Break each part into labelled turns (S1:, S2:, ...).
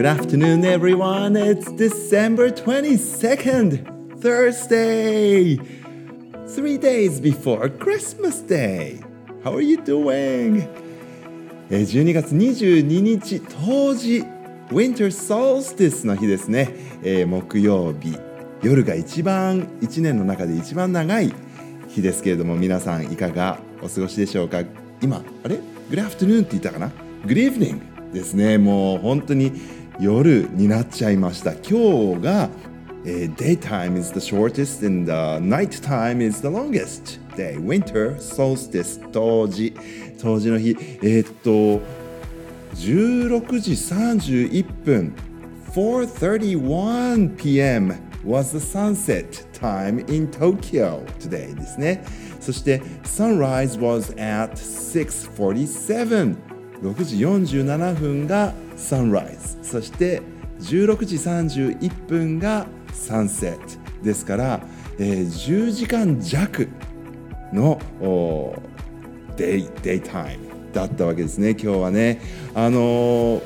S1: Good afternoon, everyone. It's December 22nd, Thursday. Three days before Christmas Day. How are you doing? えー12月22日冬至 Winter Solstice の日ですね、えー木曜日夜が一番1年の中で一番長い日ですけれども皆さんいかがお過ごしでしょうか今あれ Good afternoon って言ったかな Good evening ですねもう本当に夜になっちゃいました今日が、えー Daytime is the shortest and the nighttime is the longest day Winter Solstice 冬至冬至の日えーっと16時31分4:31 p.m. was the sunset time in Tokyo today ですねそして sunrise was at 6:47 6時47分が sunrise. そして16時31分が sunset ですから、えー10時間弱のおデイデイタイムだったわけですね。今日はね。あのー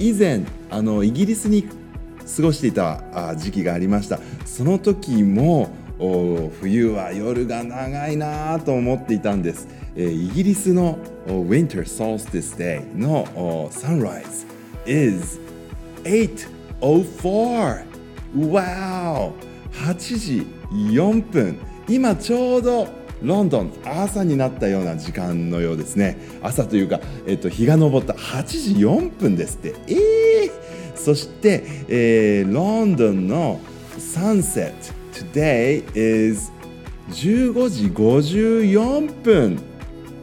S1: 以前あのイギリスに過ごしていたあ時期がありました。その時も冬は夜が長いなと思っていたんです、えーイギリスのお Winter Solstice Day のお Sunrise is 8.04 Wow! 8時4分。今ちょうどロンドン朝になったような時間のようですね。朝というか、えっと、日が昇った。8時4分ですって。えー、そして、えーロンドンのサンセット Today is 15時54分。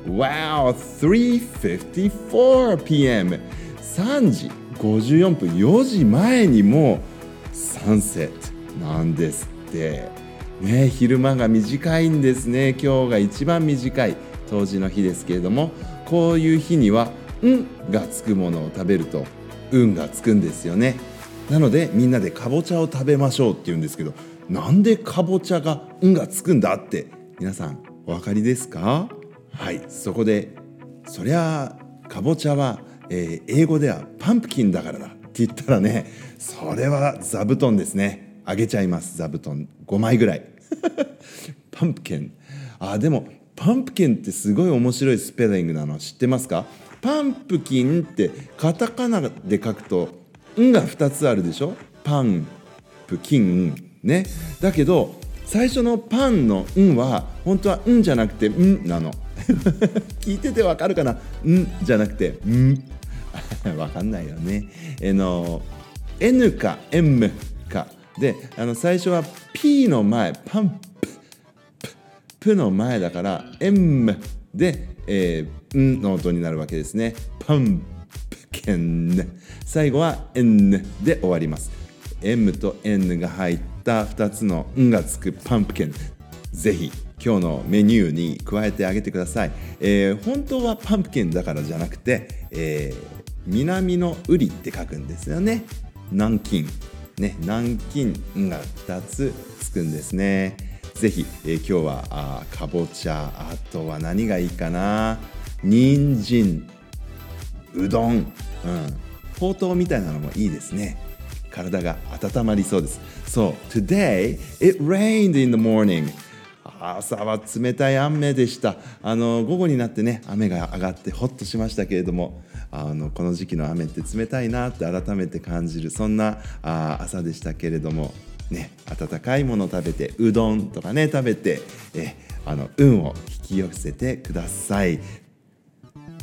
S1: Wow 3:54 p.m. 3時54分。4時前にもうサンセットなんですって。ね昼間が短いんですね。今日が一番短い。冬至の日ですけれどもこういう日には「ん」がつくものを食べると「運がつくんですよね。なのでみんなでかぼちゃを食べましょうって言うんですけどなんでかぼちゃが「ん」がつくんだって皆さんお分かりですか？はいそこでそりゃあかぼちゃは、えー英語ではパンプキンだからだって言ったらねそれは座布団ですね。あげちゃいます座布団。5枚ぐらい。パンプキン。あでもパンプキンってすごい面白いスペリングなの。知ってますか？パンプキンってカタカナで書くと「ん」が2つあるでしょ？パンプキン。ね。だけど最初のパンの「ん」は本当は「ん」じゃなくて「ん」なの。聞いててわかるかな「ん」じゃなくて「ん」わかんないよね。あの N か M か。であの最初は P の前パンププの前だから M で、えー、んの音になるわけですね。パンプキン最後は N で終わります。M と N が入った2つのんがつくパンプキン。ぜひ今日のメニューに加えてあげてください。えー本当はパンプキンだからじゃなくて、えー南のウリって書くんですよね。南京。ね、南京が2つつくんですね。ぜひ、えー今日はあかぼちゃあとは何がいいかな人参うどん、うん、ほうとうみたいなのもいいですね体が温まりそうです。そう Today it rained in the morning. 朝は冷たい雨でした。あの午後になってね雨が上がってほっとしましたけれどもあのこの時期の雨って冷たいなって改めて感じるそんなあ朝でしたけれどもね温かいものを食べてうどんとかね食べてえあの運を引き寄せてください。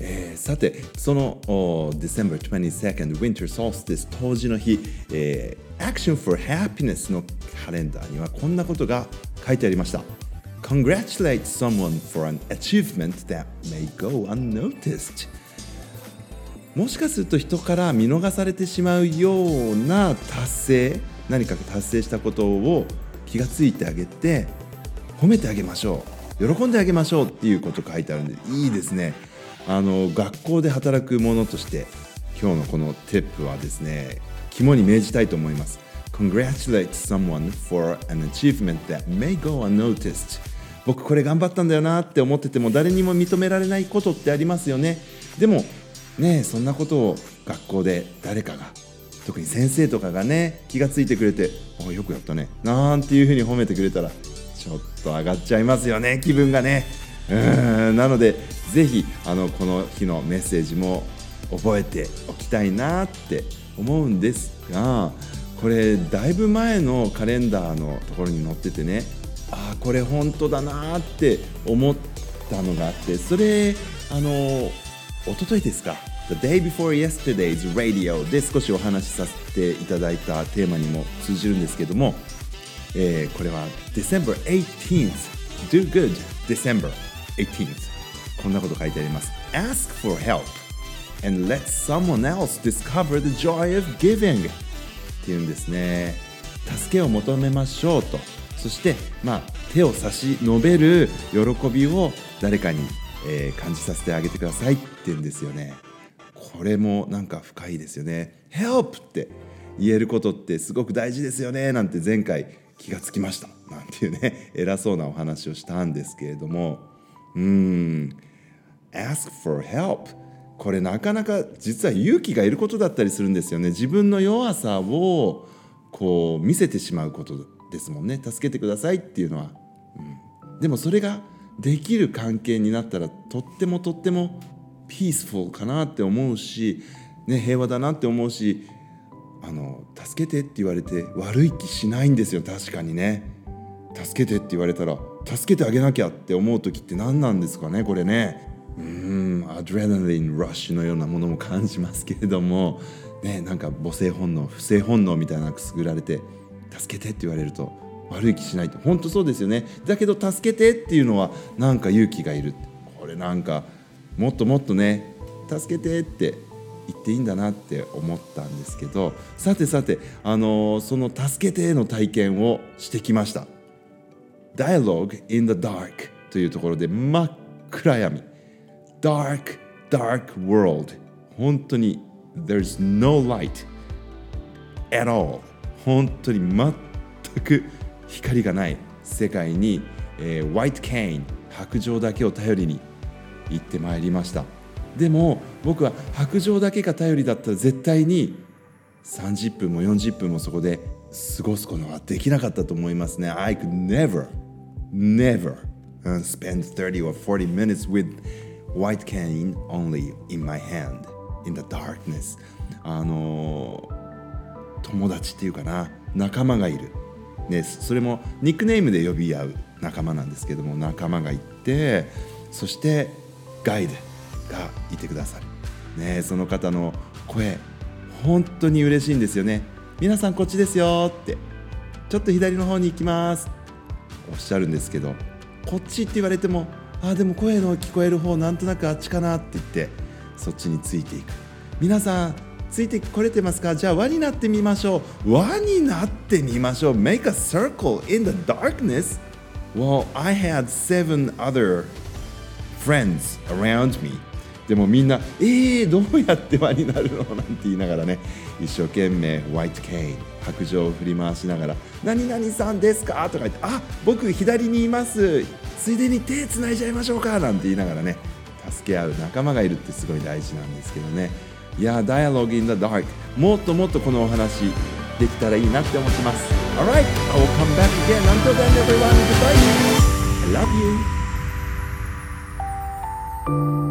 S1: えーさてそのお December 22nd Winter Solstice 冬至の日、えー Action for Happiness のカレンダーにはこんなことが書いてありました。Congratulate someone for an achievement that may go unnoticed もしかすると人から見逃されてしまうような達成何か達成したことを気がついてあげて褒めてあげましょう。喜んであげましょうっていうこと書いてあるんでいいですね。あの学校で働く者として今日のこのテップはですね肝に銘じたいと思います。Congratulate someone for an achievement that may go unnoticed. 僕これ頑張ったんだよなって思ってても誰にも認められないことってありますよね。でもねそんなことを学校で誰かが特に先生とかがね気がついてくれて「あよくやったね」なんていうふうに褒めてくれたらちょっと上がっちゃいますよね気分がね。うん。なのでぜひあのこの日のメッセージも覚えておきたいなって思うんですがこれだいぶ前のカレンダーのところに載っててねああこれ本当だなって思ったのがあってそれあの一昨日ですか？The Day Before Yesterday's Radio で少しお話しさせていただいたテーマにも通じるんですけども、えー、これは December 18th Do good December. 18th こんなこと書いてあります。Ask for help and let someone else discover the joy of giving. っていうんですね。助けを求めましょうと。そして、まあ、手を差し伸べる喜びを誰かに、えー、感じさせてあげてくださいって言うんですよね。これもなんか深いですよね。Help って言えることってすごく大事ですよね。なんて前回気がつきました。なんていうね偉そうなお話をしたんですけれども。うん。Ask for help. これなかなか実は勇気がいることだったりするんですよね。自分の弱さをこう見せてしまうことですもんね。助けてくださいっていうのは、うん、でもそれができる関係になったらとってもとってもピースフォルかなって思うし、ね、平和だなって思うしあの助けてって言われて悪い気しないんですよ。確かにね。助けてって言われたら。助けてあげなきゃって思う時って何なんですかねこれね。うんアドレナリンラッシュのようなものも感じますけれども、ね、なんか母性本能不正本能みたいなくすぐられて助けてって言われると悪い気しないと。本当そうですよね。だけど助けてっていうのはなんか勇気がいる。これなんかもっともっとね助けてって言っていいんだなって思ったんですけど。さてさて、あの、その助けての体験をしてきました。Dialogue in the Dark というところで真っ暗闇。Dark, dark world. 本当に there's no light at all. 本当に全く光がない世界に、えー、White Cane 白状だけを頼りに行ってまいりました。でも僕は白状だけが頼りだったら絶対に30分も40分もそこで過ごすことはできなかったと思いますね。I could never never spend 30 or 40 minutes with white cane only in my hand in the darkness. あの友達っていうかな仲間がいる、ね、それもニックネームで呼び合う仲間なんですけども仲間がいてそしてガイドがいてくださる、ね、その方の声本当に嬉しいんですよね。皆さんこっちですよってちょっと左の方に行きます。おっしゃるんですけどこっちって言われてもああでも声の聞こえる方なんとなくあっちかなって言ってそっちについていく。皆さんついてこれてますか？じゃあ輪になってみましょう。輪になってみましょう。Make a circle in the darkness. Well, I had seven other friends around me. でもみんな「えー、どうやって輪になるの?」なんて言いながらね一生懸命ホワイトケイン白状を振り回しながら「何々さんですか?」とか言って「あ僕左にいます。ついでに手つないじゃいましょうか？なんて言いながらね助け合う仲間がいるってすごい大事なんですけどね。いや Dialogue in the Dark もっともっとこのお話できたらいいなって思ってます。Alright, I will come back again. Until then everyone goodbye. I love you.